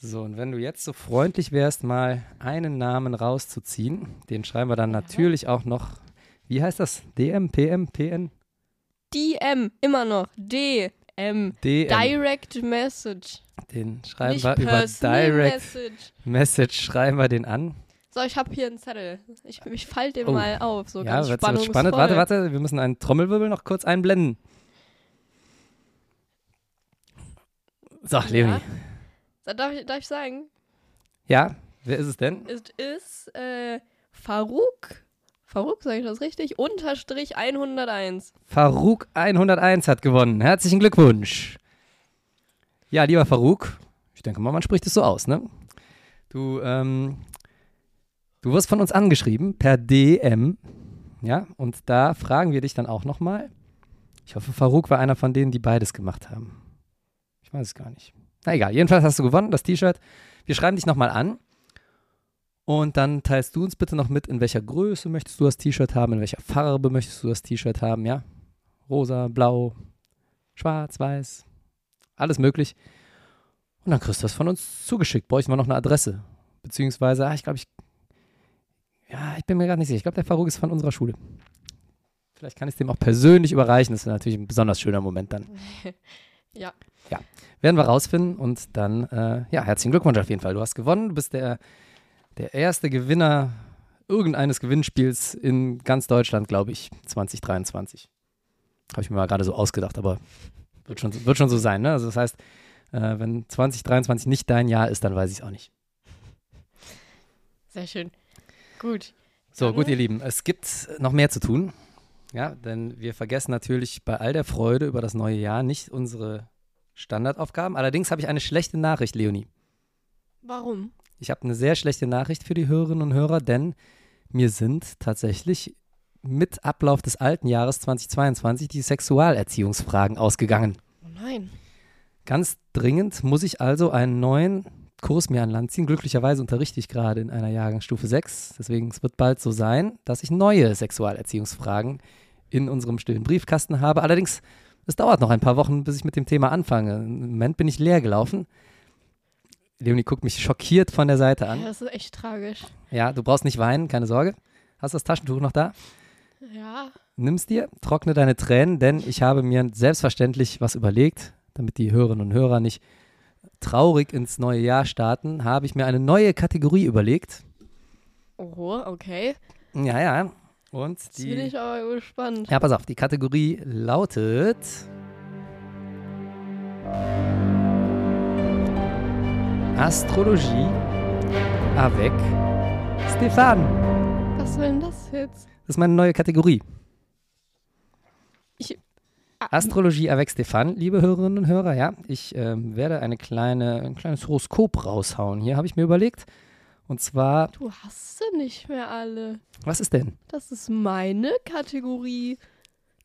So, und wenn du jetzt so freundlich wärst, mal einen Namen rauszuziehen, den schreiben wir dann natürlich auch noch. Wie heißt das? DM, PM, PN? DM, immer noch. D, M. DM. Direct Message. Den schreiben Nicht wir über Direct Message. Message, schreiben wir den an. So, ich habe hier einen Zettel. Ich, ich falte den Oh. mal auf. So ja, ganz spannungsvoll. spannend. Warte, warte, wir müssen einen Trommelwirbel noch kurz einblenden. So, Leonie. So, darf, ich, darf ich sagen? Ja, wer ist es denn? Es ist äh, Farouk. Farouk, sage ich das richtig? Unterstrich 101. Farouk 101 hat gewonnen. Herzlichen Glückwunsch. Ja, lieber Farouk, ich denke mal, man spricht es so aus, ne? Du, ähm, du wirst von uns angeschrieben per DM, ja, und da fragen wir dich dann auch nochmal. Ich hoffe, Farouk war einer von denen, die beides gemacht haben. Ich weiß es gar nicht. Na egal, jedenfalls hast du gewonnen, das T-Shirt. Wir schreiben dich nochmal an. Und dann teilst du uns bitte noch mit, in welcher Größe möchtest du das T-Shirt haben, in welcher Farbe möchtest du das T-Shirt haben, ja? Rosa, blau, schwarz, weiß, alles möglich. Und dann kriegst du das von uns zugeschickt. Bräuchten wir noch eine Adresse. Beziehungsweise, ah, ich glaube, ich. Ja, ich bin mir gerade nicht sicher. Ich glaube, der Faruk ist von unserer Schule. Vielleicht kann ich es dem auch persönlich überreichen. Das wäre natürlich ein besonders schöner Moment dann. Ja. Ja, werden wir rausfinden und dann, äh, ja, herzlichen Glückwunsch auf jeden Fall. Du hast gewonnen. Du bist der, der erste Gewinner irgendeines Gewinnspiels in ganz Deutschland, glaube ich, 2023. Habe ich mir mal gerade so ausgedacht, aber wird schon, wird schon so sein. Ne? Also das heißt, äh, wenn 2023 nicht dein Jahr ist, dann weiß ich es auch nicht. Sehr schön. Gut. So, Dann- gut, ihr Lieben, es gibt noch mehr zu tun. Ja, denn wir vergessen natürlich bei all der Freude über das neue Jahr nicht unsere Standardaufgaben. Allerdings habe ich eine schlechte Nachricht, Leonie. Warum? Ich habe eine sehr schlechte Nachricht für die Hörerinnen und Hörer, denn mir sind tatsächlich mit Ablauf des alten Jahres 2022 die Sexualerziehungsfragen ausgegangen. Oh nein. Ganz dringend muss ich also einen neuen Kurs mir an Land ziehen. Glücklicherweise unterrichte ich gerade in einer Jahrgangsstufe 6. Deswegen es wird bald so sein, dass ich neue Sexualerziehungsfragen in unserem stillen Briefkasten habe. Allerdings, es dauert noch ein paar Wochen, bis ich mit dem Thema anfange. Im Moment bin ich leer gelaufen. Leonie guckt mich schockiert von der Seite Ja, an. das ist echt tragisch. Ja, du brauchst nicht weinen, keine Sorge. Hast du das Taschentuch noch da? Ja. Nimm's dir, trockne deine Tränen, denn ich habe mir selbstverständlich was überlegt, damit die Hörerinnen und Hörer nicht traurig ins neue Jahr starten, habe ich mir eine neue Kategorie überlegt. Oh, okay. Ja, ja. Und Jetzt bin die. ich aber gespannt. Ja, pass auf, die Kategorie lautet. Astrologie avec Stefan. Was soll denn das jetzt? Das ist meine neue Kategorie. Ich. Ah, Astrologie avec Stefan, liebe Hörerinnen und Hörer, ja. Ich ähm, werde eine kleine, ein kleines Horoskop raushauen. Hier habe ich mir überlegt. Und zwar, Du hast sie nicht mehr alle. was ist denn? Das ist meine Kategorie.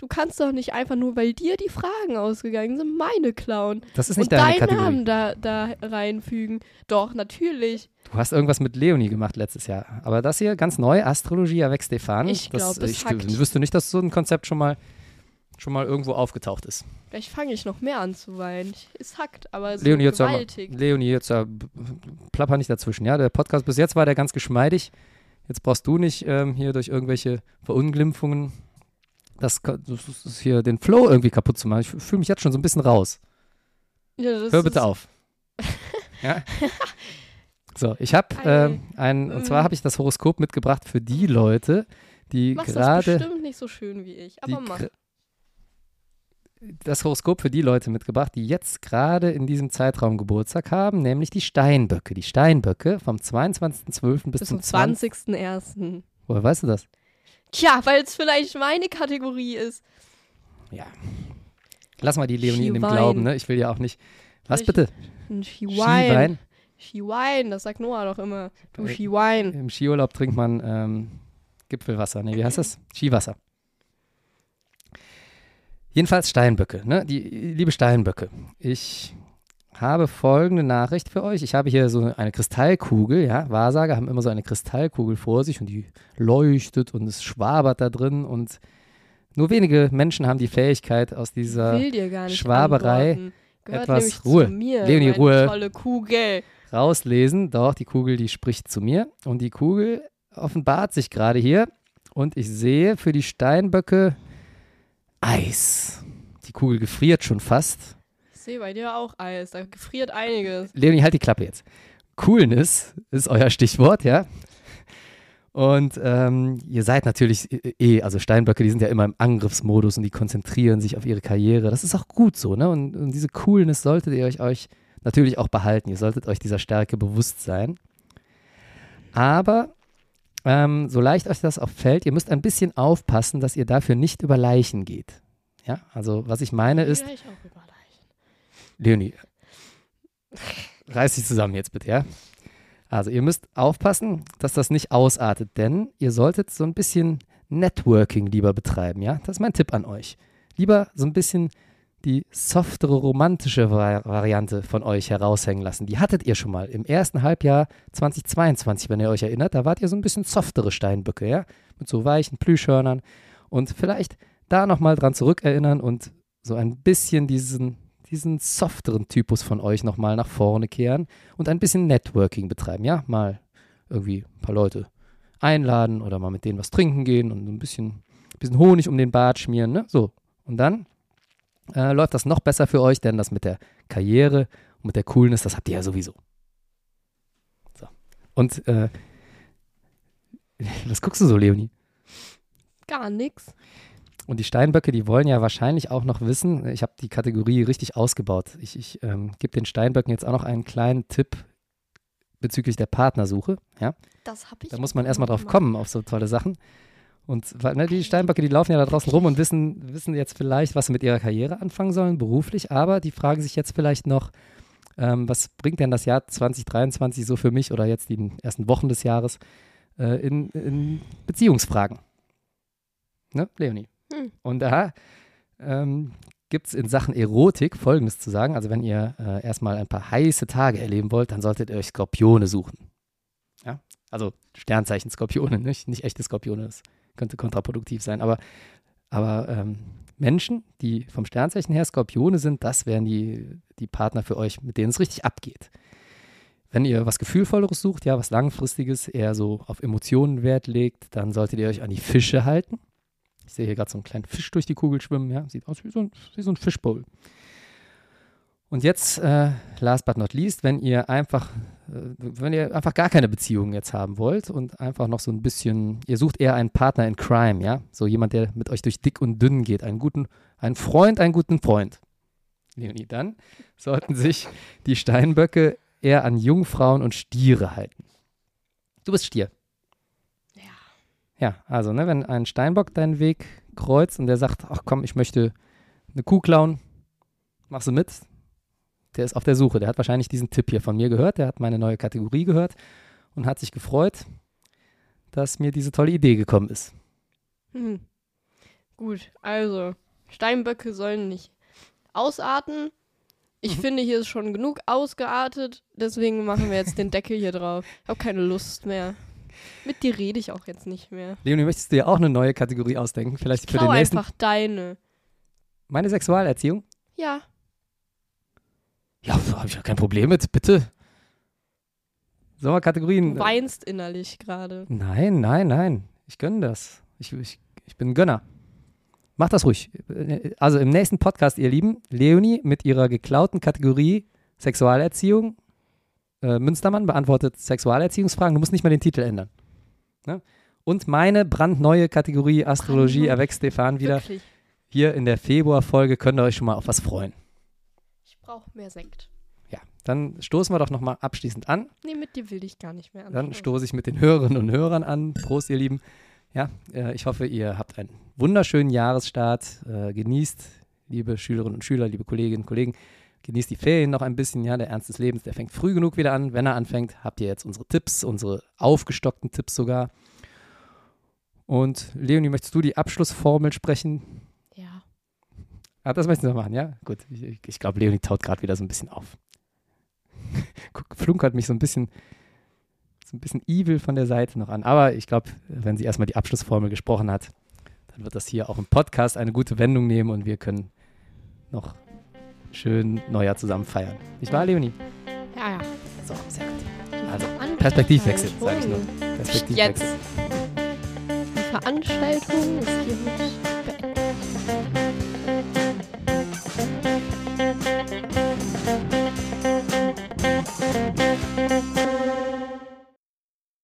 Du kannst doch nicht einfach nur, weil dir die Fragen ausgegangen sind, meine klauen. Das ist nicht und deine deinen Kategorie. Namen da, da reinfügen. Doch, natürlich. Du hast irgendwas mit Leonie gemacht letztes Jahr. Aber das hier, ganz neu, Astrologie avec Stefan. Ich das, glaub, es ich hackt. wüsste nicht, dass so ein Konzept schon mal, schon mal irgendwo aufgetaucht ist. Vielleicht fange ich noch mehr an zu weinen. Es hackt, aber so Leonie, jetzt gewaltig. Leonie, jetzt äh, b- plapper nicht dazwischen. Ja, der Podcast bis jetzt war der ganz geschmeidig. Jetzt brauchst du nicht ähm, hier durch irgendwelche Verunglimpfungen das, das ist- hier den Flow irgendwie kaputt zu machen. Ich fühle mich jetzt schon so ein bisschen raus. Ja, Hör bitte auf. ja? So, ich habe ähm, ein, und zwar Mhm. habe ich das Horoskop mitgebracht für die Leute, die Machst das gerade bestimmt nicht so schön wie ich, aber mach. das Horoskop für die Leute mitgebracht, die jetzt gerade in diesem Zeitraum Geburtstag haben, nämlich die Steinböcke. Die Steinböcke vom 22.12. bis, Bis zum zum 20. 20.01. Woher weißt du das? Tja, weil es vielleicht meine Kategorie ist. Ja. Lass mal die Leonie in dem. Glauben, ne? Ich will ja auch nicht. Was ich- bitte? Ein Skiwein? Skiwein. Skiwein, das sagt Noah doch immer. Du Skiwein. Im Skiurlaub trinkt man ähm, Gipfelwasser. Nee, wie heißt das? Skiwasser. Jedenfalls Steinböcke, ne? Die liebe Steinböcke. Ich habe folgende Nachricht für euch. Ich habe hier so eine Kristallkugel, ja. Wahrsager haben immer so eine Kristallkugel vor sich und die leuchtet und es schwabert da drin und nur wenige Menschen haben die Fähigkeit aus dieser Schwaberei etwas Ruhe. Mir, Leonie, Ruhe. Kugel. Rauslesen. Doch, die Kugel, die spricht zu mir. Und die Kugel offenbart sich gerade hier. Und ich sehe für die Steinböcke Eis. Die Kugel gefriert schon fast. Sehe bei dir auch Eis. Da gefriert einiges. Leonie, halt die Klappe jetzt. Coolness ist euer Stichwort, ja. Und ähm, ihr seid natürlich eh, also Steinböcke, die sind ja immer im Angriffsmodus und die konzentrieren sich auf ihre Karriere. Das ist auch gut so, ne? Und, und diese Coolness solltet ihr euch, euch natürlich auch behalten. Ihr solltet euch dieser Stärke bewusst sein. Aber ähm, so leicht euch das auch fällt, ihr müsst ein bisschen aufpassen, dass ihr dafür nicht über Leichen geht. Ja, also was ich meine ist. Ich auch über Leichen. Leonie, reiß dich zusammen jetzt bitte, ja? Also ihr müsst aufpassen, dass das nicht ausartet, denn ihr solltet so ein bisschen Networking lieber betreiben, ja? Das ist mein Tipp an euch. Lieber so ein bisschen die softere, romantische Variante von euch heraushängen lassen. Die hattet ihr schon mal im ersten Halbjahr 2022, wenn ihr euch erinnert. Da wart ihr so ein bisschen softere Steinböcke, ja? Mit so weichen Plüschhörnern. Und vielleicht da nochmal dran zurückerinnern und so ein bisschen diesen diesen softeren Typus von euch nochmal nach vorne kehren und ein bisschen Networking betreiben. Ja, mal irgendwie ein paar Leute einladen oder mal mit denen was trinken gehen und ein bisschen, bisschen Honig um den Bart schmieren. Ne? So. Und dann äh, läuft das noch besser für euch, denn das mit der Karriere und mit der Coolness, das habt ihr ja sowieso. So. Und äh, was guckst du so, Leonie? Gar nichts. Und die Steinböcke, die wollen ja wahrscheinlich auch noch wissen, ich habe die Kategorie richtig ausgebaut. Ich, ich ähm, gebe den Steinböcken jetzt auch noch einen kleinen Tipp bezüglich der Partnersuche. Ja? Das habe ich. Da muss man erstmal drauf kommen, auf so tolle Sachen. Und ne, die Steinböcke, die laufen ja da draußen rum und wissen, wissen jetzt vielleicht, was sie mit ihrer Karriere anfangen sollen, beruflich, aber die fragen sich jetzt vielleicht noch, ähm, was bringt denn das Jahr 2023 so für mich oder jetzt die ersten Wochen des Jahres äh, in, in Beziehungsfragen? Ne, Leonie? Hm. Und da ähm, gibt es in Sachen Erotik Folgendes zu sagen. Also wenn ihr äh, erstmal ein paar heiße Tage erleben wollt, dann solltet ihr euch Skorpione suchen. Ja? Also Sternzeichen Skorpione, nicht, nicht echte Skorpione. Das könnte kontraproduktiv sein. Aber, aber ähm, Menschen, die vom Sternzeichen her Skorpione sind, das wären die, die Partner für euch, mit denen es richtig abgeht. Wenn ihr was Gefühlvolleres sucht, ja, was Langfristiges, eher so auf Emotionen Wert legt, dann solltet ihr euch an die Fische halten. Ich sehe hier gerade so einen kleinen Fisch durch die Kugel schwimmen. Ja? Sieht aus wie so ein, wie so ein Fischbowl. Und jetzt, äh, last but not least, wenn ihr einfach, äh, wenn ihr einfach gar keine Beziehung jetzt haben wollt und einfach noch so ein bisschen, ihr sucht eher einen Partner in Crime, ja, so jemand, der mit euch durch dick und dünn geht, einen guten, einen Freund, einen guten Freund. Leonie, dann sollten sich die Steinböcke eher an Jungfrauen und Stiere halten. Du bist Stier. Ja, also, ne, wenn ein Steinbock deinen Weg kreuzt und der sagt, ach komm, ich möchte eine Kuh klauen, machst du mit. Der ist auf der Suche. Der hat wahrscheinlich diesen Tipp hier von mir gehört. Der hat meine neue Kategorie gehört und hat sich gefreut, dass mir diese tolle Idee gekommen ist. Hm. Gut, also Steinböcke sollen nicht ausarten. Ich mhm. finde, hier ist schon genug ausgeartet. Deswegen machen wir jetzt den Deckel hier drauf. Ich habe keine Lust mehr. Mit dir rede ich auch jetzt nicht mehr. Leonie, möchtest du dir auch eine neue Kategorie ausdenken? Vielleicht ich für den nächsten. einfach deine. Meine Sexualerziehung? Ja. Ja, habe ich ja kein Problem mit, bitte. Sollen wir Kategorien. Du weinst innerlich gerade. Nein, nein, nein. Ich gönne das. Ich, ich, ich bin ein Gönner. Mach das ruhig. Also im nächsten Podcast, ihr Lieben, Leonie mit ihrer geklauten Kategorie Sexualerziehung äh, Münstermann beantwortet Sexualerziehungsfragen. Du musst nicht mal den Titel ändern. Ne? Und meine brandneue Kategorie Astrologie Brandneu. erweckt Stefan wieder. Wirklich? Hier in der Februarfolge könnt ihr euch schon mal auf was freuen. Ich brauche mehr Sekt. Ja, dann stoßen wir doch nochmal abschließend an. Nee, mit dir will ich gar nicht mehr an. Dann stoße ich mit den Hörerinnen und Hörern an. Prost, ihr Lieben. Ja, äh, ich hoffe, ihr habt einen wunderschönen Jahresstart. Äh, genießt, liebe Schülerinnen und Schüler, liebe Kolleginnen und Kollegen, genießt die Ferien noch ein bisschen, ja, der Ernst des Lebens, der fängt früh genug wieder an. Wenn er anfängt, habt ihr jetzt unsere Tipps, unsere aufgestockten Tipps sogar. Und Leonie, möchtest du die Abschlussformel sprechen? Ja. Ah, das möchtest du noch machen, ja? Gut, ich, ich glaube, Leonie taut gerade wieder so ein bisschen auf. Flunkert mich so ein bisschen, so ein bisschen evil von der Seite noch an. Aber ich glaube, wenn sie erstmal die Abschlussformel gesprochen hat, dann wird das hier auch im Podcast eine gute Wendung nehmen und wir können noch schön Neujahr zusammen feiern. Nicht wahr, Leonie? Ja, ja. So, sehr gut. Also, Perspektivwechsel, sage ich nur. Perspektivwechsel. Jetzt. Die Veranstaltung ist hiermit beendet.